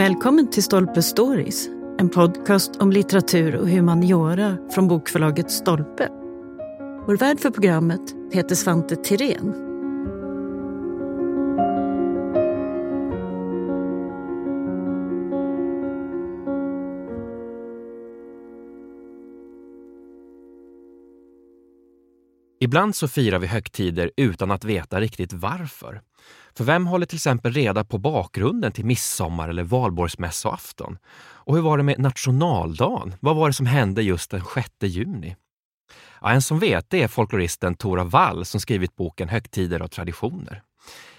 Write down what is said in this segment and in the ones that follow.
Välkommen till Stolpe Stories, en podcast om litteratur och humaniora från bokförlaget Stolpe. Vår värd för programmet heter Svante Tirén. Ibland så firar vi högtider utan att veta riktigt varför. För vem håller till exempel reda på bakgrunden till midsommar eller valborgsmässoafton? Och hur var det med nationaldagen? Vad var det som hände just den 6 juni? Ja, en som vet det är folkloristen Tora Wall som skrivit boken Högtider och traditioner.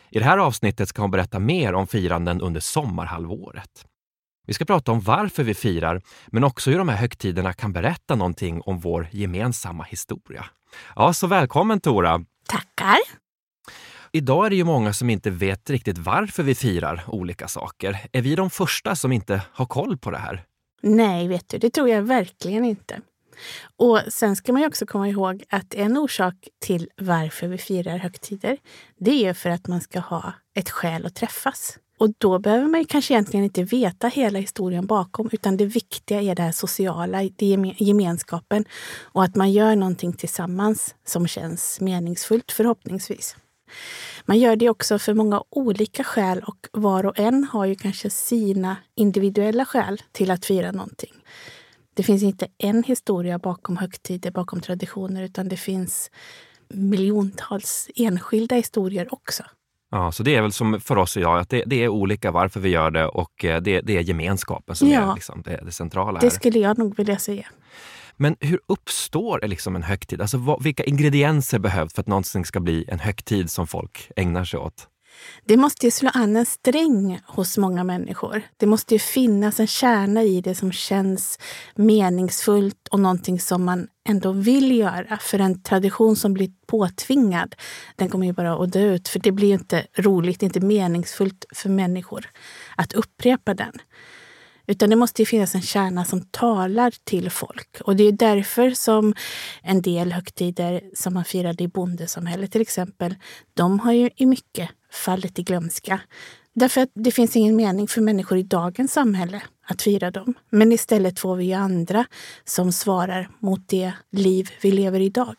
I det här avsnittet ska hon berätta mer om firanden under sommarhalvåret. Vi ska prata om varför vi firar, men också hur de här högtiderna kan berätta någonting om vår gemensamma historia. Ja, så välkommen Tora! Tackar! Idag är det ju många som inte vet riktigt varför vi firar olika saker. Är vi de första som inte har koll på det här? Nej, vet du, det tror jag verkligen inte. Och sen ska man ju också komma ihåg att en orsak till varför vi firar högtider, det är för att man ska ha ett skäl att träffas. Och då behöver man kanske egentligen inte veta hela historien bakom, utan det viktiga är det här sociala, det gemenskapen och att man gör någonting tillsammans som känns meningsfullt förhoppningsvis. Man gör det också för många olika skäl och var och en har ju kanske sina individuella skäl till att fira någonting. Det finns inte en historia bakom högtider, bakom traditioner, utan det finns miljontals enskilda historier också. Ja, så det är väl som för oss idag, att det, det är olika varför vi gör det och eh, det, det är gemenskapen som ja, är liksom det, det centrala. Här. Det skulle jag nog vilja säga. Men hur uppstår liksom en högtid? Alltså, vad, vilka ingredienser behövs för att någonting ska bli en högtid som folk ägnar sig åt? Det måste ju slå an en sträng hos många människor. Det måste ju finnas en kärna i det som känns meningsfullt och någonting som man ändå vill göra. För en tradition som blir påtvingad, den kommer ju bara att dö ut. För det blir inte roligt, inte meningsfullt för människor att upprepa den. Utan det måste finnas en kärna som talar till folk. Och det är därför som en del högtider som man firade i bondesamhället till exempel, de har ju i mycket fallit i glömska. Därför att det finns ingen mening för människor i dagens samhälle att fira dem. Men istället får vi ju andra som svarar mot det liv vi lever idag.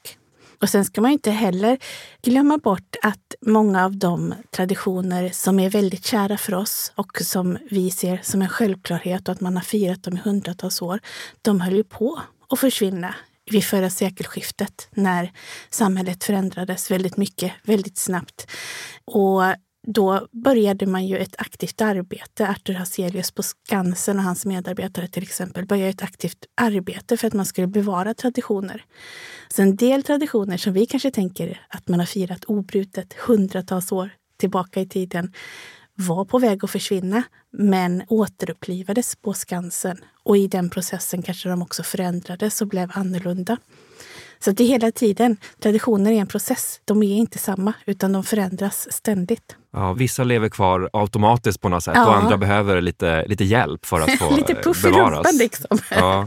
Och sen ska man inte heller glömma bort att många av de traditioner som är väldigt kära för oss och som vi ser som en självklarhet och att man har firat dem i hundratals år, de höll ju på att försvinna vid förra sekelskiftet när samhället förändrades väldigt mycket, väldigt snabbt. Och då började man ju ett aktivt arbete. Artur Hazelius på Skansen och hans medarbetare till exempel började ett aktivt arbete för att man skulle bevara traditioner. Så en del traditioner som vi kanske tänker att man har firat obrutet hundratals år tillbaka i tiden var på väg att försvinna men återupplivades på Skansen. Och i den processen kanske de också förändrades och blev annorlunda. Så det är hela tiden, traditioner är en process. De är inte samma, utan de förändras ständigt. Ja, vissa lever kvar automatiskt på något sätt ja. och andra behöver lite, lite hjälp för att få lite puff bevaras. rumpan liksom. Ja.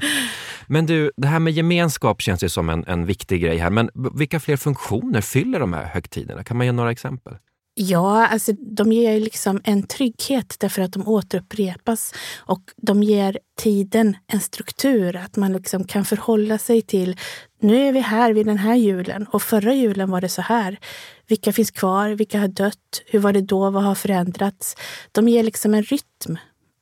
Men du, det här med gemenskap känns ju som en, en viktig grej här. Men vilka fler funktioner fyller de här högtiderna? Kan man ge några exempel? Ja, alltså de ger liksom en trygghet därför att de återupprepas och de ger tiden en struktur, att man liksom kan förhålla sig till nu är vi här vid den här julen och förra julen var det så här. Vilka finns kvar? Vilka har dött? Hur var det då? Vad har förändrats? De ger liksom en rytm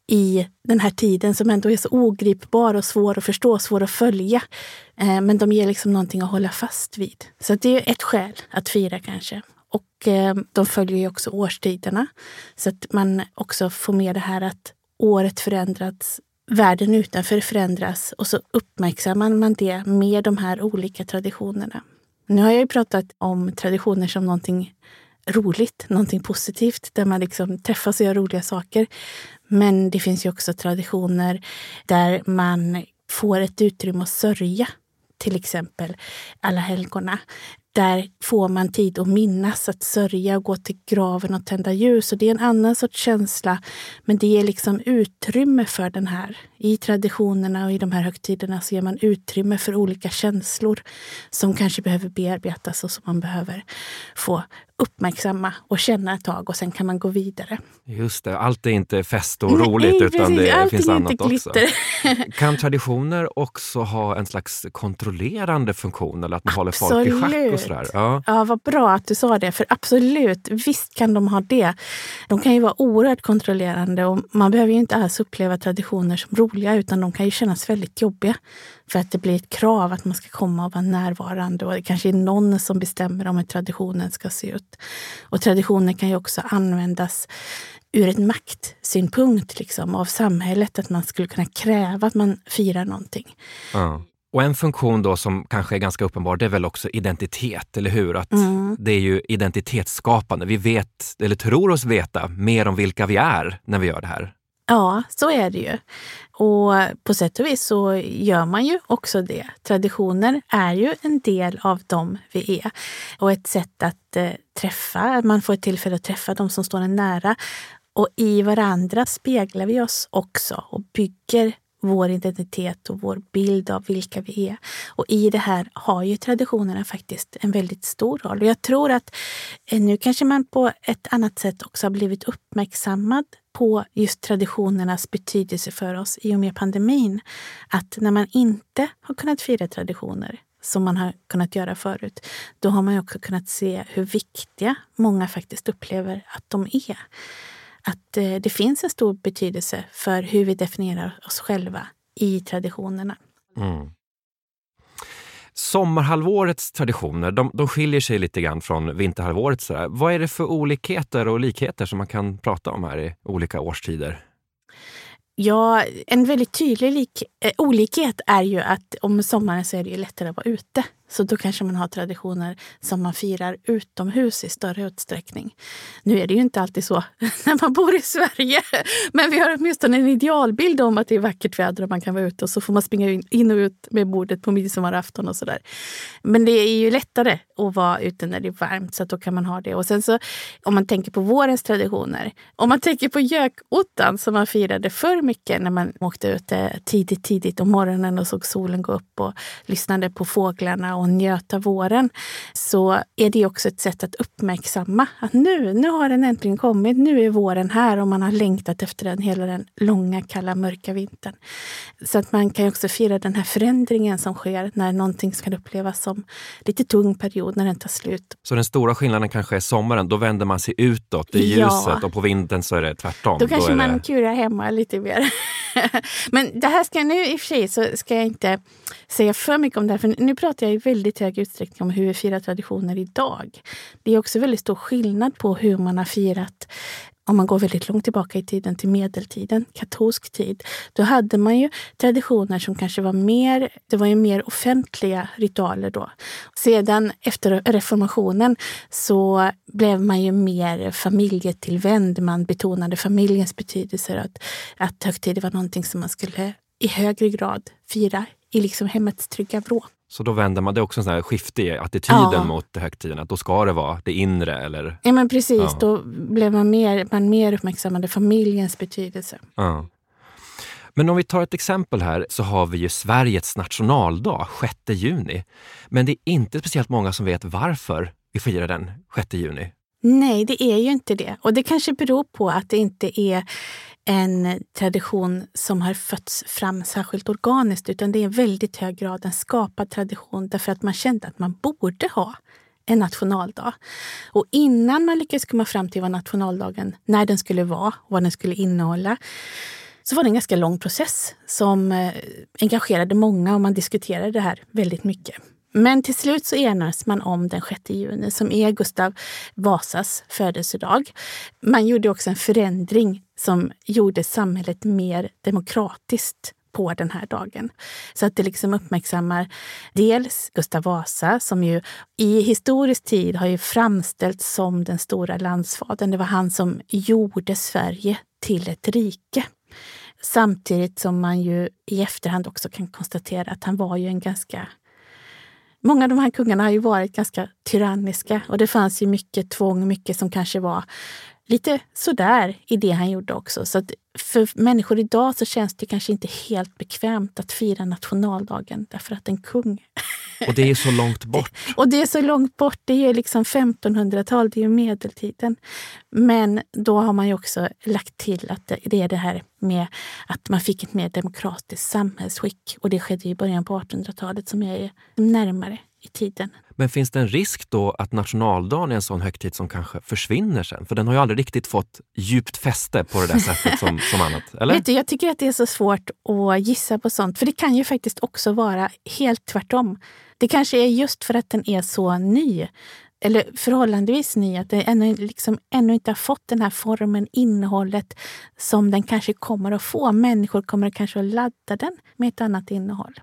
i den här tiden som ändå är så ogripbar och svår att förstå, svår att följa. Eh, men de ger liksom någonting att hålla fast vid. Så det är ett skäl att fira kanske. Och eh, de följer ju också årstiderna. Så att man också får med det här att året förändrats, världen utanför förändras och så uppmärksammar man det med de här olika traditionerna. Nu har jag ju pratat om traditioner som någonting roligt, någonting positivt där man liksom träffas och gör roliga saker. Men det finns ju också traditioner där man får ett utrymme att sörja till exempel alla helgona. Där får man tid att minnas, att sörja och gå till graven och tända ljus. Och det är en annan sorts känsla, men det ger liksom utrymme för den här. I traditionerna och i de här högtiderna så ger man utrymme för olika känslor som kanske behöver bearbetas och som man behöver få uppmärksamma och känna ett tag och sen kan man gå vidare. Just det, allt är inte fest och roligt Nej, utan precis, det finns annat också. kan traditioner också ha en slags kontrollerande funktion eller att man absolut. håller folk i schack? Och sådär? Ja. ja, vad bra att du sa det. För absolut, visst kan de ha det. De kan ju vara oerhört kontrollerande och man behöver ju inte alls uppleva traditioner som roliga utan de kan ju kännas väldigt jobbiga. För att det blir ett krav att man ska komma och vara närvarande och det kanske är någon som bestämmer om hur traditionen ska se ut. Och traditioner kan ju också användas ur ett maktsynpunkt liksom, av samhället. Att man skulle kunna kräva att man firar någonting. Ja. Och en funktion då som kanske är ganska uppenbar, det är väl också identitet, eller hur? Att mm. Det är ju identitetsskapande. Vi vet, eller tror oss veta, mer om vilka vi är när vi gör det här. Ja, så är det ju. Och på sätt och vis så gör man ju också det. Traditioner är ju en del av dem vi är. Och ett sätt att eh, träffa, man får ett tillfälle att träffa de som står en nära. Och i varandra speglar vi oss också och bygger vår identitet och vår bild av vilka vi är. Och i det här har ju traditionerna faktiskt en väldigt stor roll. Och jag tror att eh, nu kanske man på ett annat sätt också har blivit uppmärksammad på just traditionernas betydelse för oss i och med pandemin. Att när man inte har kunnat fira traditioner som man har kunnat göra förut, då har man också kunnat se hur viktiga många faktiskt upplever att de är att eh, det finns en stor betydelse för hur vi definierar oss själva i traditionerna. Mm. Sommarhalvårets traditioner de, de skiljer sig lite grann från vinterhalvåret. Så Vad är det för olikheter och likheter som man kan prata om här i olika årstider? Ja, en väldigt tydlig lik, eh, olikhet är ju att om sommaren så är det lättare att vara ute. Så då kanske man har traditioner som man firar utomhus i större utsträckning. Nu är det ju inte alltid så när man bor i Sverige. Men vi har åtminstone en idealbild om att det är vackert väder och man kan vara ute och så får man springa in och ut med bordet på midsommarafton och sådär. Men det är ju lättare att vara ute när det är varmt så att då kan man ha det. Och sen så om man tänker på vårens traditioner. Om man tänker på gökottan som man firade för mycket när man åkte ute tidigt, tidigt om morgonen och såg solen gå upp och lyssnade på fåglarna och njöt av våren så är det också ett sätt att uppmärksamma att nu, nu har den äntligen kommit. Nu är våren här och man har längtat efter den hela den långa, kalla, mörka vintern. Så att man kan också fira den här förändringen som sker när någonting ska upplevas som lite tung period när den tar slut. Så den stora skillnaden kanske är sommaren, då vänder man sig utåt i ja. ljuset och på vintern så är det tvärtom. Då kanske då man det... kurar hemma lite mer. Men det här ska jag nu i och för sig så ska jag inte säga för mycket om det här, för nu pratar jag väldigt hög utsträckning om hur vi firar traditioner idag. Det är också väldigt stor skillnad på hur man har firat om man går väldigt långt tillbaka i tiden till medeltiden, katolsk tid, då hade man ju traditioner som kanske var mer, det var ju mer offentliga ritualer då. Sedan efter reformationen så blev man ju mer familjetillvänd. Man betonade familjens betydelse, att, att högtider var någonting som man skulle i högre grad fira i liksom hemmets trygga vrå. Så då vänder man, det är också en sån här skifte i attityden ja. mot högtiden, att då ska det vara det inre eller? Ja men precis, ja. då blev man mer, man mer uppmärksammade familjens betydelse. Ja. Men om vi tar ett exempel här så har vi ju Sveriges nationaldag 6 juni. Men det är inte speciellt många som vet varför vi firar den 6 juni. Nej, det är ju inte det. Och det kanske beror på att det inte är en tradition som har fötts fram särskilt organiskt utan det är i väldigt hög grad en skapad tradition därför att man kände att man borde ha en nationaldag. Och innan man lyckades komma fram till vad nationaldagen, när den skulle vara och vad den skulle innehålla, så var det en ganska lång process som eh, engagerade många och man diskuterade det här väldigt mycket. Men till slut så enades man om den 6 juni som är Gustav Vasas födelsedag. Man gjorde också en förändring som gjorde samhället mer demokratiskt på den här dagen. Så att det liksom uppmärksammar dels Gustav Vasa som ju i historisk tid har ju framställts som den stora landsfadern. Det var han som gjorde Sverige till ett rike. Samtidigt som man ju i efterhand också kan konstatera att han var ju en ganska Många av de här kungarna har ju varit ganska tyranniska och det fanns ju mycket tvång, mycket som kanske var lite sådär i det han gjorde också. Så för människor idag så känns det kanske inte helt bekvämt att fira nationaldagen därför att en kung... Och det är så långt bort. och det är så långt bort. Det är liksom 1500-tal, det är ju medeltiden. Men då har man ju också lagt till att det är det här med att man fick ett mer demokratiskt samhällsskick. Och det skedde i början på 1800-talet som är närmare i tiden. Men finns det en risk då att nationaldagen är en sån högtid som kanske försvinner sen? För den har ju aldrig riktigt fått djupt fäste på det där sättet som, som annat. Eller? Vet du, jag tycker att det är så svårt att gissa på sånt. För det kan ju faktiskt också vara helt tvärtom. Det kanske är just för att den är så ny eller förhållandevis ny, att det ännu, liksom, ännu inte har fått den här formen, innehållet som den kanske kommer att få. Människor kommer kanske att ladda den med ett annat innehåll.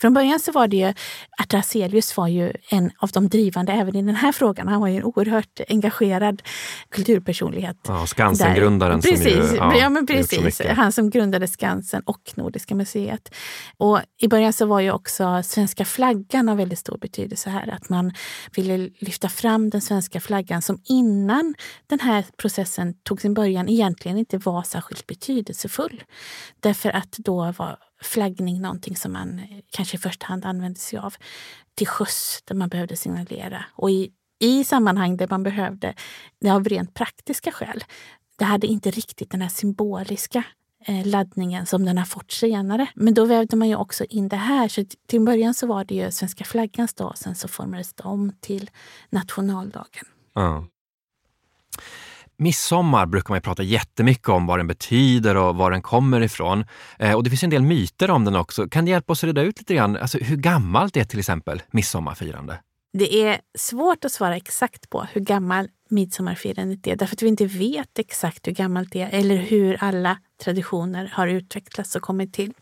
Från början så var det ju att Hazelius var ju en av de drivande även i den här frågan. Han var ju en oerhört engagerad kulturpersonlighet. Ja, Skansen-grundaren. Precis, ju, ja, ja, men precis. Han som grundade Skansen och Nordiska museet. Och I början så var ju också svenska flaggan av väldigt stor betydelse här. Att man ville lyfta fram fram den svenska flaggan som innan den här processen tog sin början egentligen inte var särskilt betydelsefull. Därför att då var flaggning någonting som man eh, kanske i första hand använde sig av till sjöss där man behövde signalera. Och i, i sammanhang där man behövde det av rent praktiska skäl. Det hade inte riktigt den här symboliska Eh, laddningen som den har fått senare. Men då vävde man ju också in det här. Så till början så var det ju svenska flaggans dag, sen så formades det om till nationaldagen. Ja. Midsommar brukar man prata jättemycket om vad den betyder och var den kommer ifrån. Eh, och det finns en del myter om den också. Kan du hjälpa oss att reda ut lite grann alltså, hur gammalt är till exempel midsommarfirande? Det är svårt att svara exakt på hur gammal midsommarfirandet är därför att vi inte vet exakt hur gammalt det är eller hur alla traditioner har utvecklats och kommit till.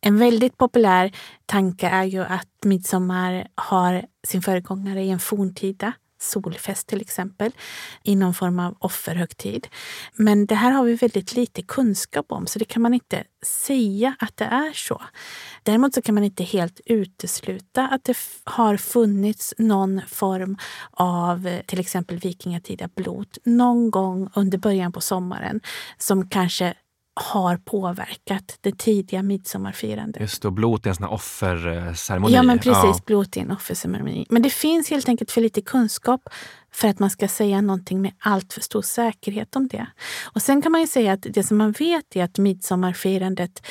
En väldigt populär tanke är ju att midsommar har sin föregångare i en forntida solfest till exempel, i någon form av offerhögtid. Men det här har vi väldigt lite kunskap om så det kan man inte säga att det är så. Däremot så kan man inte helt utesluta att det har funnits någon form av eh, till exempel vikingatida blot någon gång under början på sommaren som kanske har påverkat det tidiga midsommarfirandet. Just det, och blot är en sån här offerceremoni. Ja, men precis. Ja. Blot är en offerceremoni. Men det finns helt enkelt för lite kunskap för att man ska säga någonting med allt för stor säkerhet om det. Och sen kan man ju säga att det som man vet är att midsommarfirandet,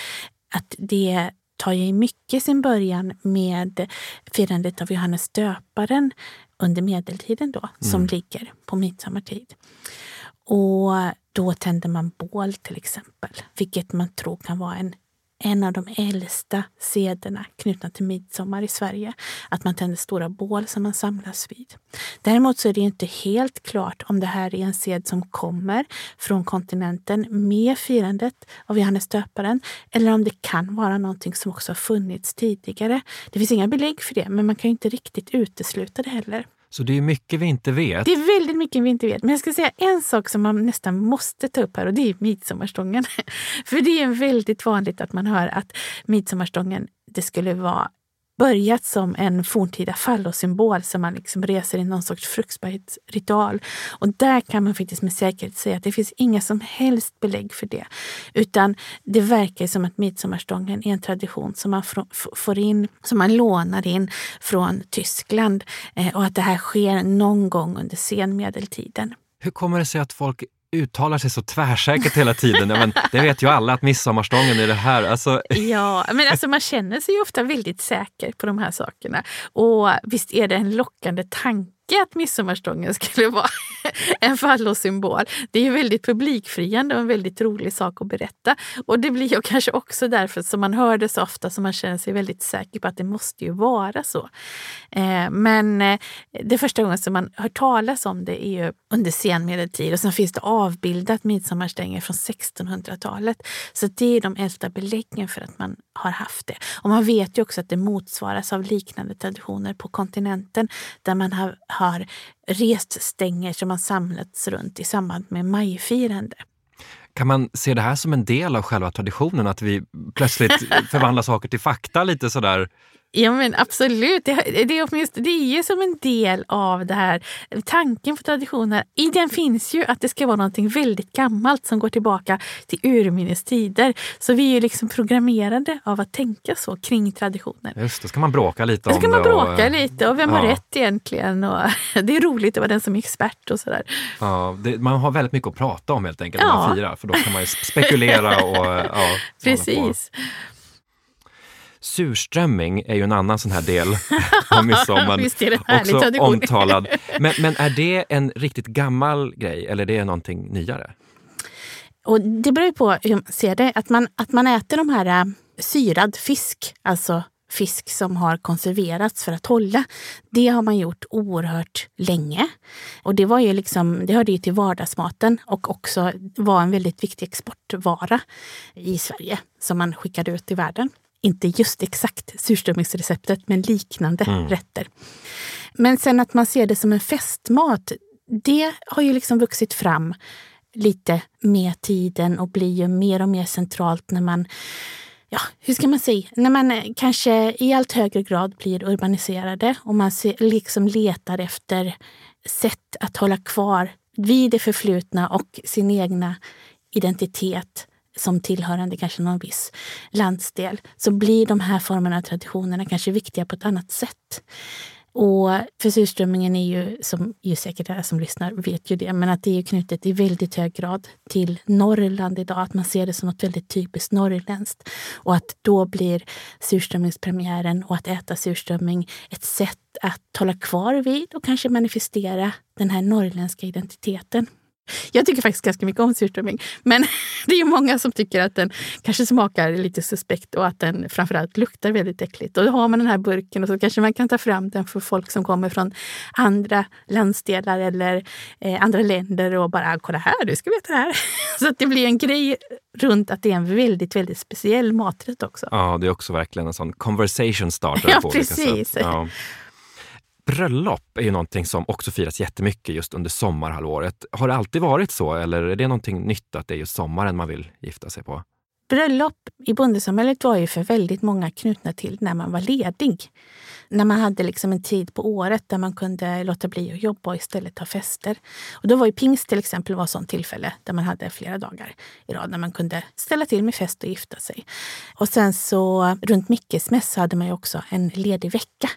att det tar ju mycket sin början med firandet av Johannes döparen under medeltiden då, mm. som ligger på midsommartid. Och då tänder man bål till exempel, vilket man tror kan vara en, en av de äldsta sederna knutna till midsommar i Sverige. Att man tänder stora bål som man samlas vid. Däremot så är det inte helt klart om det här är en sed som kommer från kontinenten med firandet av Johannes döparen eller om det kan vara någonting som också har funnits tidigare. Det finns inga belägg för det, men man kan inte riktigt utesluta det heller. Så det är mycket vi inte vet. Det är väldigt mycket vi inte vet. Men jag ska säga en sak som man nästan måste ta upp här och det är midsommarstången. För det är väldigt vanligt att man hör att midsommarstången det skulle vara börjat som en forntida fallosymbol som man liksom reser i någon sorts fruktbarhetsritual. Och där kan man faktiskt med säkerhet säga att det finns inga som helst belägg för det. Utan det verkar som att midsommarstången är en tradition som man får in, som man lånar in från Tyskland eh, och att det här sker någon gång under senmedeltiden. Hur kommer det sig att folk uttalar sig så tvärsäkert hela tiden. Ja, men det vet ju alla att midsommarstången är det här. Alltså... Ja, men alltså man känner sig ju ofta väldigt säker på de här sakerna. Och visst är det en lockande tanke att midsommarstången skulle vara en fallosymbol. Det är ju väldigt publikfriande och en väldigt rolig sak att berätta. Och det blir ju kanske också därför som man hör det så ofta som man känner sig väldigt säker på att det måste ju vara så. Eh, men eh, det första gången som man hör talas om det är ju under senmedeltid och sen finns det avbildat midsommarstänger från 1600-talet. Så det är de äldsta beläggen för att man har haft det. Och man vet ju också att det motsvaras av liknande traditioner på kontinenten där man har har rest stänger som har samlats runt i samband med majfirande. Kan man se det här som en del av själva traditionen, att vi plötsligt förvandlar saker till fakta lite sådär? Ja men absolut, det, det, är åtminstone, det är ju som en del av det här. Tanken på traditioner, i den finns ju att det ska vara någonting väldigt gammalt som går tillbaka till urminnes tider. Så vi är ju liksom programmerade av att tänka så kring traditioner. Just det, ska man bråka lite om det. ska man bråka och, lite och vem ja. har rätt egentligen? Och, det är roligt att vara den som är expert och sådär. Ja, det, man har väldigt mycket att prata om helt enkelt ja. när man firar för då kan man ju spekulera och ja, Precis. Surströmming är ju en annan sån här del av midsommar. Visst är det också tradition. omtalad. Men, men är det en riktigt gammal grej eller är det någonting nyare? Och det beror på hur man ser det. Att man, att man äter de här äh, syrad fisk, alltså fisk som har konserverats för att hålla. Det har man gjort oerhört länge. Och det, var ju liksom, det hörde ju till vardagsmaten och också var en väldigt viktig exportvara i Sverige som man skickade ut i världen. Inte just exakt surströmmingsreceptet, men liknande mm. rätter. Men sen att man ser det som en festmat, det har ju liksom vuxit fram lite med tiden och blir ju mer och mer centralt när man ja, hur ska man säga, när man kanske i allt högre grad blir urbaniserade och man liksom letar efter sätt att hålla kvar vid det förflutna och sin egna identitet som tillhörande kanske någon viss landsdel, så blir de här formerna av traditionerna kanske viktiga på ett annat sätt. Och för surströmmingen är ju, som ju säkert alla som lyssnar vet ju det, men att det är knutet i väldigt hög grad till Norrland idag. Att man ser det som något väldigt typiskt norrländskt. Och att då blir surströmmingspremiären och att äta surströmming ett sätt att hålla kvar vid och kanske manifestera den här norrländska identiteten. Jag tycker faktiskt ganska mycket om surströmming. Men det är ju många som tycker att den kanske smakar lite suspekt och att den framförallt luktar väldigt äckligt. Och då har man den här burken och så kanske man kan ta fram den för folk som kommer från andra landsdelar eller eh, andra länder och bara kolla här, du ska veta det här. Så att det blir en grej runt att det är en väldigt, väldigt speciell maträtt också. Ja, det är också verkligen en sån conversation starter ja, på precis. olika sätt. Ja. Bröllop är ju någonting som också firas jättemycket just under sommarhalvåret. Har det alltid varit så eller är det någonting nytt att det är just sommaren man vill gifta sig på? Bröllop i bondesamhället var ju för väldigt många knutna till när man var ledig. När man hade liksom en tid på året där man kunde låta bli att jobba och istället ha fester. Och då var ju pingst till exempel var ett sånt tillfälle där man hade flera dagar i rad när man kunde ställa till med fest och gifta sig. Och sen så runt Mickes mässa hade man ju också en ledig vecka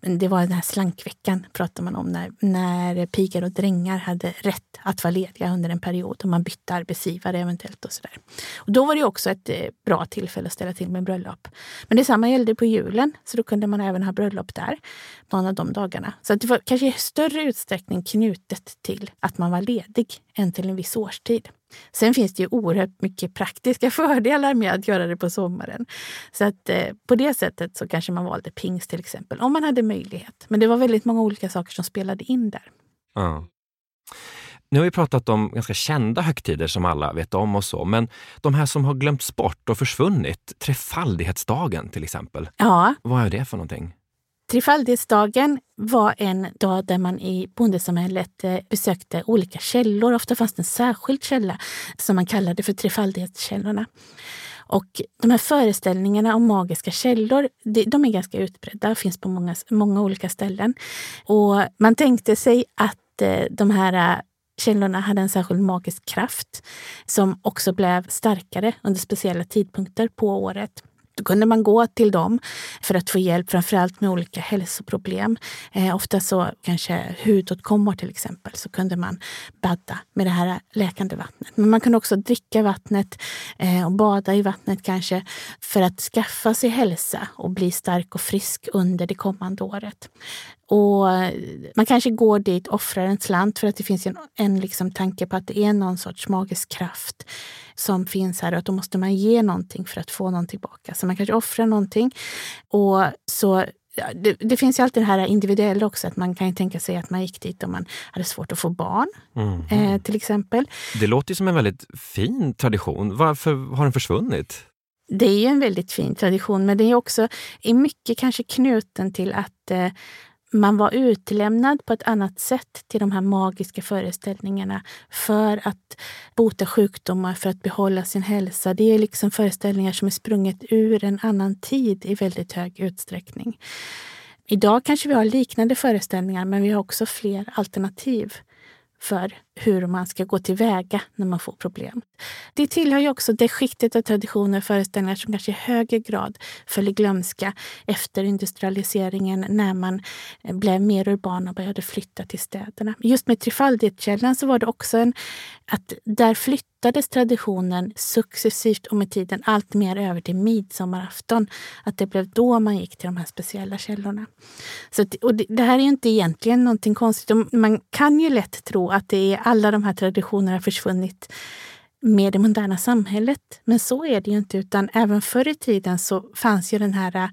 men det var den här slankveckan pratar man om när, när pigor och drängar hade rätt att vara lediga under en period och man bytte arbetsgivare eventuellt och sådär. Och då var det också ett eh, bra tillfälle att ställa till med bröllop. Men detsamma gällde på julen, så då kunde man även ha bröllop där någon av de dagarna. Så det var kanske i större utsträckning knutet till att man var ledig än till en viss årstid. Sen finns det ju oerhört mycket praktiska fördelar med att göra det på sommaren. Så att eh, på det sättet så kanske man valde pingst till exempel, om man hade möjlighet. Men det var väldigt många olika saker som spelade in där. Ja. Nu har vi pratat om ganska kända högtider som alla vet om och så, men de här som har glömts bort och försvunnit, trefaldighetsdagen till exempel. Ja. Vad är det för någonting? Trefaldighetsdagen var en dag där man i bondesamhället eh, besökte olika källor. Ofta fanns det en särskild källa som man kallade för trefaldighetskällorna. Och de här föreställningarna om magiska källor, de är ganska utbredda, och finns på många, många olika ställen. Och man tänkte sig att eh, de här eh, källorna hade en särskild magisk kraft som också blev starkare under speciella tidpunkter på året. Då kunde man gå till dem för att få hjälp, framförallt med olika hälsoproblem. Eh, ofta så kanske hudåtkommor till exempel, så kunde man badda med det här läkande vattnet. Men man kunde också dricka vattnet eh, och bada i vattnet kanske för att skaffa sig hälsa och bli stark och frisk under det kommande året. Och man kanske går dit, offrar en slant för att det finns en, en liksom tanke på att det är någon sorts magisk kraft som finns här och att då måste man ge någonting för att få någonting tillbaka. Så man kanske offrar någonting. Och så det, det, finns ju alltid det här individuella också, att man kan tänka sig att man gick dit om man hade svårt att få barn, mm. eh, till exempel. Det låter ju som en väldigt fin tradition. Varför har den försvunnit? Det är ju en väldigt fin tradition, men det är också är mycket kanske knuten till att eh, man var utlämnad på ett annat sätt till de här magiska föreställningarna för att bota sjukdomar, för att behålla sin hälsa. Det är liksom föreställningar som är sprunget ur en annan tid i väldigt hög utsträckning. Idag kanske vi har liknande föreställningar, men vi har också fler alternativ för hur man ska gå tillväga när man får problem. Det tillhör ju också det skiktet av traditioner och föreställningar som kanske i högre grad föll i glömska efter industrialiseringen när man eh, blev mer urban och började flytta till städerna. Just med Trefaldighetskällan så var det också en, att där flyttades traditionen successivt och med tiden allt mer över till midsommarafton. Att det blev då man gick till de här speciella källorna. Så, och det, det här är inte egentligen någonting konstigt. Man kan ju lätt tro att det är alla de här traditionerna har försvunnit med det moderna samhället. Men så är det ju inte, utan även förr i tiden så fanns ju den här äh,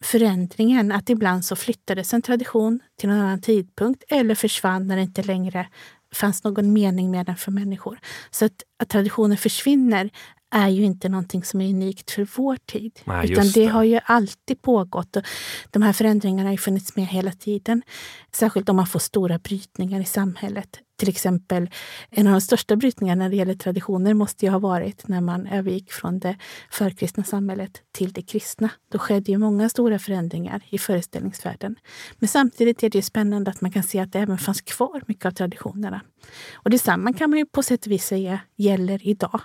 förändringen att ibland så flyttades en tradition till en annan tidpunkt eller försvann när det inte längre fanns någon mening med den för människor. Så att, att traditionen försvinner är ju inte någonting som är unikt för vår tid. Nej, utan det. det. har ju alltid pågått. Och de här förändringarna har ju funnits med hela tiden. Särskilt om man får stora brytningar i samhället. Till exempel, en av de största brytningarna när det gäller traditioner måste ju ha varit när man övergick från det förkristna samhället till det kristna. Då skedde ju många stora förändringar i föreställningsvärlden. Men samtidigt är det spännande att man kan se att det även fanns kvar mycket av traditionerna. Och detsamma kan man ju på sätt och vis säga gäller idag.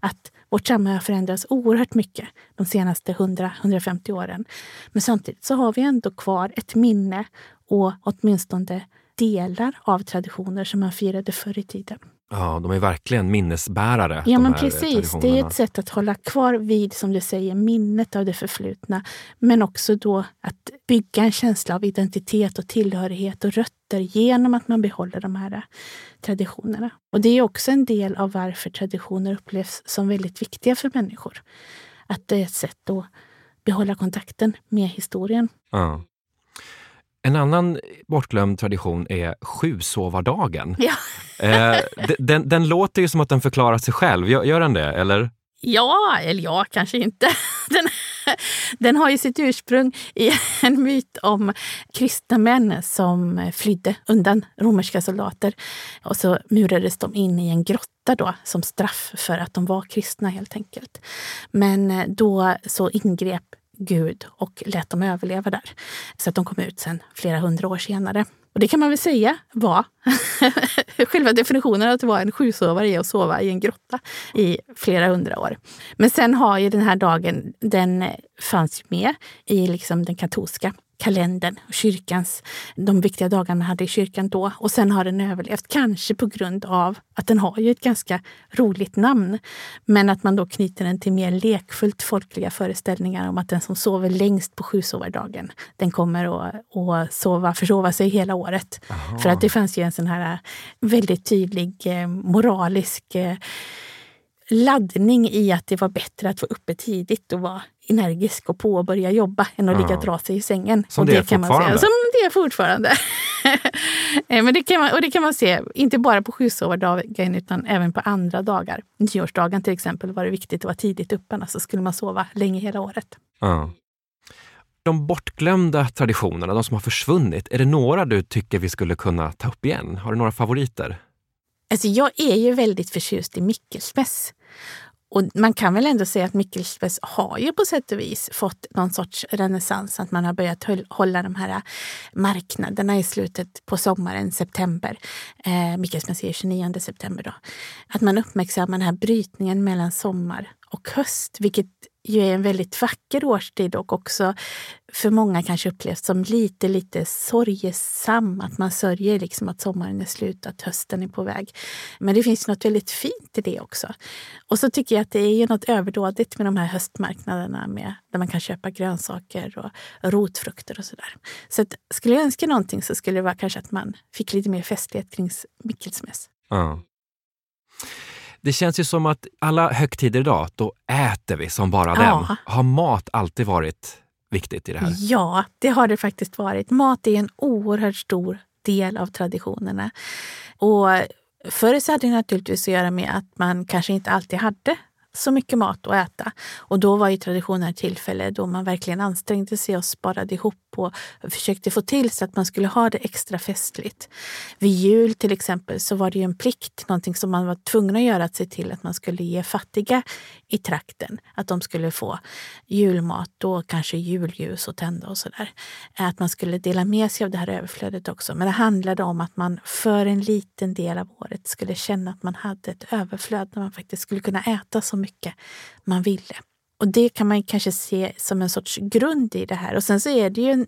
Att vårt samhälle har förändrats oerhört mycket de senaste 100-150 åren. Men samtidigt så har vi ändå kvar ett minne och åtminstone delar av traditioner som man firade förr i tiden. Ja, de är verkligen minnesbärare. Ja, men precis. Det är ett sätt att hålla kvar vid, som du säger, minnet av det förflutna. Men också då att bygga en känsla av identitet och tillhörighet och rötter genom att man behåller de här traditionerna. Och det är också en del av varför traditioner upplevs som väldigt viktiga för människor. Att det är ett sätt att behålla kontakten med historien. Ja. En annan bortglömd tradition är sjusovardagen. Ja. Eh, de- den, den låter ju som att den förklarar sig själv. Gör, gör den det? Eller? Ja, eller ja, kanske inte. Den, den har ju sitt ursprung i en myt om kristna män som flydde undan romerska soldater. Och så murades de in i en grotta då, som straff för att de var kristna helt enkelt. Men eh, då så ingrep Gud och lät dem överleva där. Så att de kom ut sen flera hundra år senare. Och det kan man väl säga var själva definitionen av att vara en sjusovare är att sova i en grotta i flera hundra år. Men sen har ju den här dagen, den fanns med i liksom den katolska kalendern och kyrkans, de viktiga dagarna hade i kyrkan då. Och sen har den överlevt, kanske på grund av att den har ju ett ganska roligt namn. Men att man då knyter den till mer lekfullt folkliga föreställningar om att den som sover längst på sjusovardagen, den kommer att, att sova, försova sig hela året. För att det fanns ju en sån här väldigt tydlig eh, moralisk eh, laddning i att det var bättre att vara uppe tidigt och vara energisk och på och börja jobba än att ligga Ja. och dra sig i sängen. Som och det är kan man säga. Som det är fortfarande. Eh, Men det kan man, och det kan man se, inte bara på sjusovardagen utan även på andra dagar. Nyårsdagen till exempel var det viktigt att vara tidigt uppe, annars så skulle man sova länge hela året. Ja. De bortglömda traditionerna, de som har försvunnit, är det några du tycker vi skulle kunna ta upp igen? Har du några favoriter? Alltså jag är ju väldigt förtjust i Mikkelsmäss. Och man kan väl ändå säga att Mikkelsbergs har ju på sätt och vis fått någon sorts renässans. Att man har börjat hålla de här äh, marknaderna i slutet på sommaren, september. Eh, Mikkelsmäss är 29 september då. Att man uppmärksammar den här brytningen mellan sommar och höst. Vilket ju är en väldigt vacker årstid och också för många kanske upplevs som lite, lite sorgesam. Att man sörjer liksom att sommaren är slut, att hösten är på väg. Men det finns något väldigt fint i det också. Och så tycker jag att det är ju något överdådigt med de här höstmarknaderna med, där man kan köpa grönsaker och rotfrukter och sådär. Så att, skulle jag önska någonting så skulle det vara kanske att man fick lite mer festlighet kring Mikkelsmäss. Ja. Det känns ju som att alla högtider idag, då äter vi som bara Ja. den. Har mat alltid varit viktigt i det här? Ja, det har det faktiskt varit. Mat är en oerhört stor del av traditionerna. Och förr så hade det naturligtvis att göra med att man kanske inte alltid hade så mycket mat att äta. Och då var ju traditionen ett tillfälle då man verkligen ansträngde sig och sparade ihop och försökte få till så att man skulle ha det extra festligt. Vid jul till exempel så var det ju en plikt, någonting som man var tvungen att göra, att se till att man skulle ge fattiga i trakten, att de skulle få julmat och kanske julljus och tända och sådär. Att man skulle dela med sig av det här överflödet också. Men det handlade om att man för en liten del av året skulle känna att man hade ett överflöd när man faktiskt skulle kunna äta så mycket man ville. Och det kan man kanske se som en sorts grund i det här. Och sen så är det ju en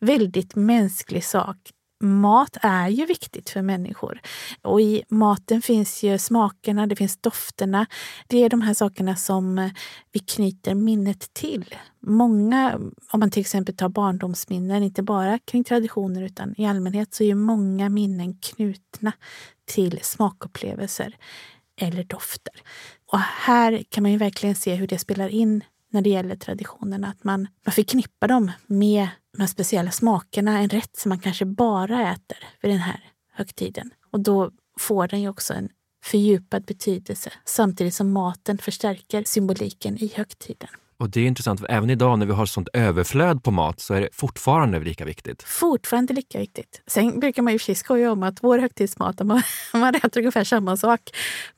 väldigt mänsklig sak. Mat är ju viktigt för människor. Och i maten finns ju smakerna, det finns dofterna. Det är de här sakerna som eh, vi knyter minnet till. Många, om man till exempel tar barndomsminnen, inte bara kring traditioner utan i allmänhet, så är ju många minnen knutna till smakupplevelser eller dofter. Och här kan man ju verkligen se hur det spelar in när det gäller traditionerna. Att man, man förknippar dem med de här speciella smakerna, en rätt som man kanske bara äter vid den här högtiden. Och då får den ju också en fördjupad betydelse samtidigt som maten förstärker symboliken i högtiden. Och det är intressant, för även idag när vi har sånt överflöd på mat så är det fortfarande lika viktigt. Fortfarande lika viktigt. Sen brukar man ju skoja om att vår högtidsmat, man, man äter ungefär samma sak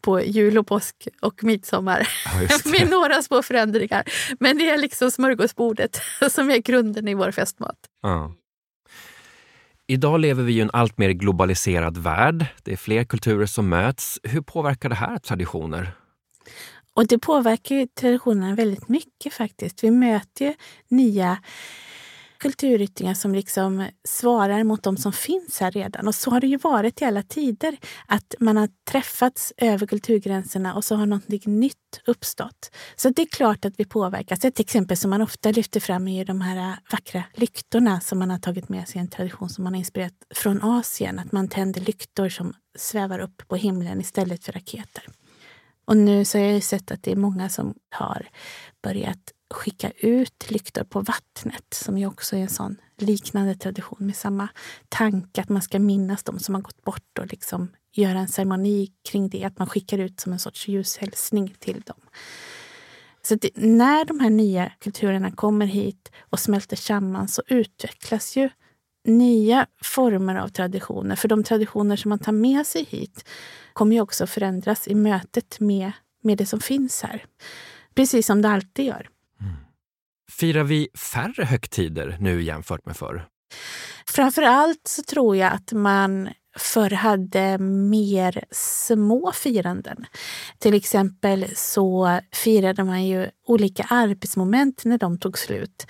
på jul och påsk och midsommar. Ja, med några små förändringar. Men det är liksom smörgåsbordet som är grunden i vår festmat. Ja. Idag lever vi i en allt mer globaliserad värld. Det är fler kulturer som möts. Hur påverkar det här traditioner? Och det påverkar ju traditionerna väldigt mycket faktiskt. Vi möter ju nya kulturyttringar som liksom svarar mot de som finns här redan. Och så har det ju varit i alla tider. Att man har träffats över kulturgränserna och så har något nytt uppstått. Så det är klart att vi påverkas. Ett exempel som man ofta lyfter fram är de här vackra lyktorna som man har tagit med sig, en tradition som man har inspirerat från Asien. Att man tänder lyktor som svävar upp på himlen istället för raketer. Och nu så har jag sett att det är många som har börjat skicka ut lyktor på vattnet som ju också är en sån liknande tradition med samma tanke att man ska minnas de som har gått bort och liksom göra en ceremoni kring det. Att man skickar ut som en sorts ljushälsning till dem. Så det, när de här nya kulturerna kommer hit och smälter samman så utvecklas ju nya former av traditioner. För de traditioner som man tar med sig hit kommer ju också förändras i mötet med, med det som finns här. Precis som det alltid gör. Mm. Firar vi färre högtider nu jämfört med förr? Framför allt så tror jag att man förr hade mer små firanden. Till exempel så firade man ju olika arbetsmoment när de tog slut.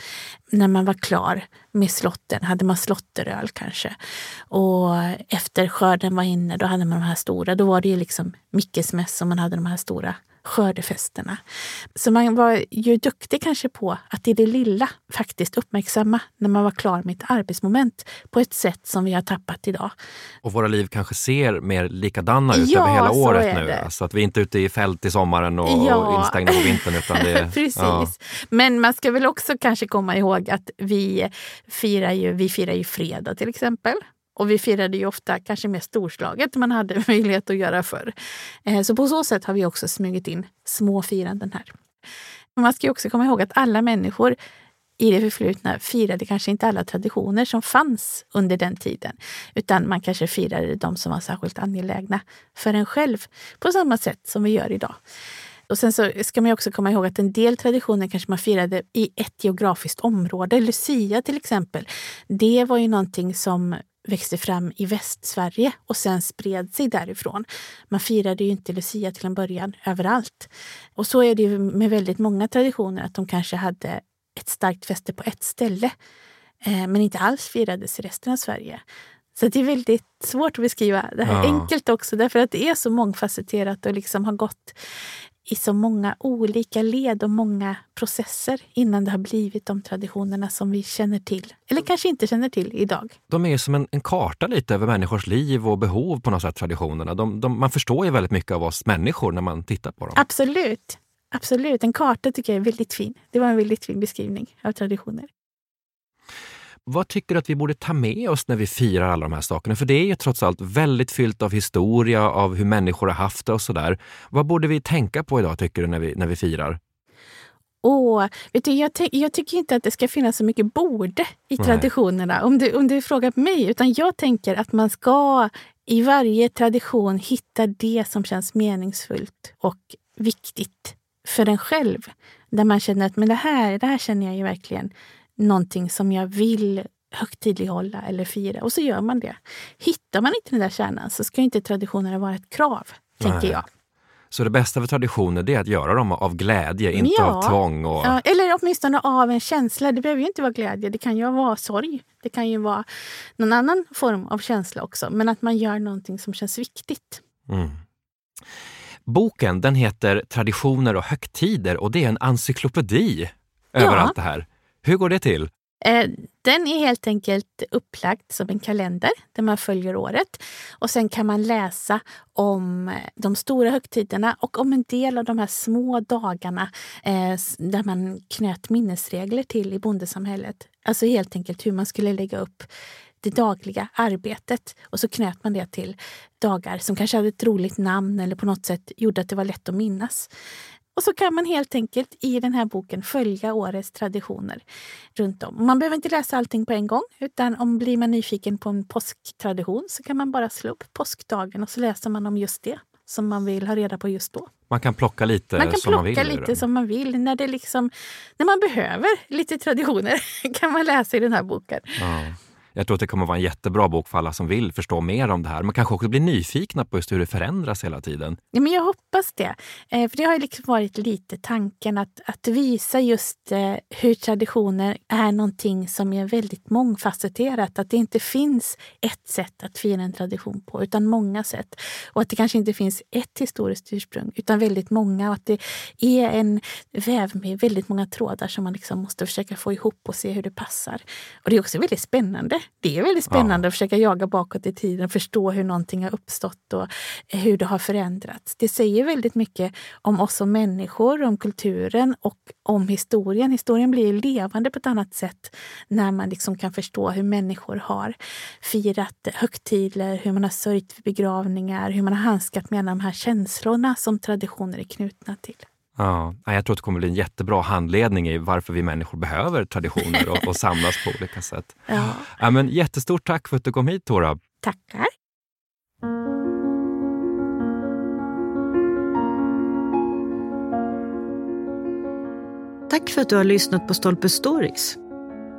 När man var klar med slotten hade man slotteröl kanske. Och efter skörden var inne då hade man de här stora, då var det ju liksom Mickes mäss och man hade de här stora skördefesterna. Så man var ju duktig kanske på att i det lilla faktiskt uppmärksamma när man var klar med ett arbetsmoment på ett sätt som vi har tappat idag. Och våra liv kanske ser mer likadana ut ja, över hela året nu. Alltså att vi inte är ute i fält i sommaren och, ja. och instängda på vintern. Utan det, Precis. Ja. Men man ska väl också kanske komma ihåg att vi firar ju, vi firar ju fredag till exempel. Och vi firade ju ofta kanske mer storslaget än man hade möjlighet att göra förr. Eh, så på så sätt har vi också smugit in små firanden här. Man ska också komma ihåg att alla människor i det förflutna firade kanske inte alla traditioner som fanns under den tiden. Utan man kanske firade de som var särskilt angelägna för en själv på samma sätt som vi gör idag. Och sen så ska man också komma ihåg att en del traditioner kanske man firade i ett geografiskt område. Lucia till exempel, det var ju någonting som växte fram i Västsverige och sen spred sig därifrån. Man firade ju inte Lucia till en början överallt. Och så är det ju med väldigt många traditioner att de kanske hade ett starkt fäste på ett ställe eh, men inte alls firades i resten av Sverige. Så det är väldigt svårt att beskriva det här ja. enkelt också därför att det är så mångfacetterat och liksom har gått i så många olika led och många processer innan det har blivit de traditionerna som vi känner till. Eller kanske inte känner till idag. De är som en, en karta lite över människors liv och behov på något sätt, traditionerna. De, de, man förstår ju väldigt mycket av oss människor när man tittar på dem. Absolut. Absolut. En karta tycker jag är väldigt fin. Det var en väldigt fin beskrivning av traditioner. Vad tycker du att vi borde ta med oss när vi firar alla de här sakerna? För det är ju trots allt väldigt fyllt av historia, av hur människor har haft det och sådär. Vad borde vi tänka på idag, tycker du, när vi, när vi firar? Åh, vet du, jag, jag, tycker inte att det ska finnas så mycket borde i Nej. traditionerna, om du, om du frågar mig. Utan jag tänker att man ska i varje tradition hitta det som känns meningsfullt och viktigt för en själv. Där man känner att men det, här, det här känner jag ju verkligen någonting som jag vill högtidlighålla eller fira. Och så gör man det. Hittar man inte den där kärnan så ska inte traditionerna vara ett krav, tänker Nej. jag. Så det bästa för traditioner är att göra dem av glädje, inte ja. av tvång? Och... Ja, eller åtminstone av en känsla. Det behöver ju inte vara glädje, det kan ju vara sorg. Det kan ju vara någon annan form av känsla också. Men att man gör någonting som känns viktigt. Mm. Boken den heter Traditioner och högtider och det är en encyklopedi över ja. allt det här. Hur går det till? Eh, den är helt enkelt upplagd som en kalender där man följer året. Och sen kan man läsa om eh, de stora högtiderna och om en del av de här små dagarna eh, där man knöt minnesregler till i bondesamhället. Alltså helt enkelt hur man skulle lägga upp det dagliga arbetet. Och så knöt man det till dagar som kanske hade ett roligt namn eller på något sätt gjorde att det var lätt att minnas. Och så kan man helt enkelt i den här boken följa årets traditioner runt om. Man behöver inte läsa allting på en gång, utan om blir man nyfiken på en påsktradition så kan man bara slå upp påskdagen och så läser man om just det som man vill ha reda på just då. Man kan plocka lite man kan som plocka man vill? lite som man vill. När, det liksom, när man behöver lite traditioner kan man läsa i den här boken. Ja. Jag tror att det kommer vara en jättebra bok för alla som vill förstå mer om det här. men kanske också blir nyfikna på just hur det förändras hela tiden. Ja, men jag hoppas det. Eh, för Det har liksom varit lite tanken att, att visa just eh, hur traditioner är någonting som är väldigt mångfacetterat. Att det inte finns ett sätt att fira en tradition på, utan många sätt. Och att det kanske inte finns ett historiskt ursprung, utan väldigt många. Och att det är en väv med väldigt många trådar som man liksom måste försöka få ihop och se hur det passar. Och Det är också väldigt spännande det är väldigt spännande ja. att försöka jaga bakåt i tiden, förstå hur någonting har uppstått och hur det har förändrats. Det säger väldigt mycket om oss som människor, om kulturen och om historien. Historien blir levande på ett annat sätt när man liksom kan förstå hur människor har firat högtider, hur man har sörjt vid begravningar, hur man har handskat med de här känslorna som traditioner är knutna till. Ja, jag tror att det kommer bli en jättebra handledning i varför vi människor behöver traditioner och, och samlas på olika sätt. Ja. Ja, men jättestort tack för att du kom hit Tora. Tackar. Tack för att du har lyssnat på Stolpe Stories.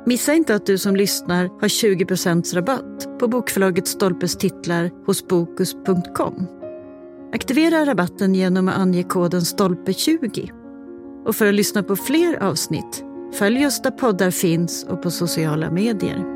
Missa inte att du som lyssnar har 20 rabatt på bokförlaget Stolpes titlar hos Bokus.com. Aktivera rabatten genom att ange koden STOLPE20. Och för att lyssna på fler avsnitt, följ oss där poddar finns och på sociala medier.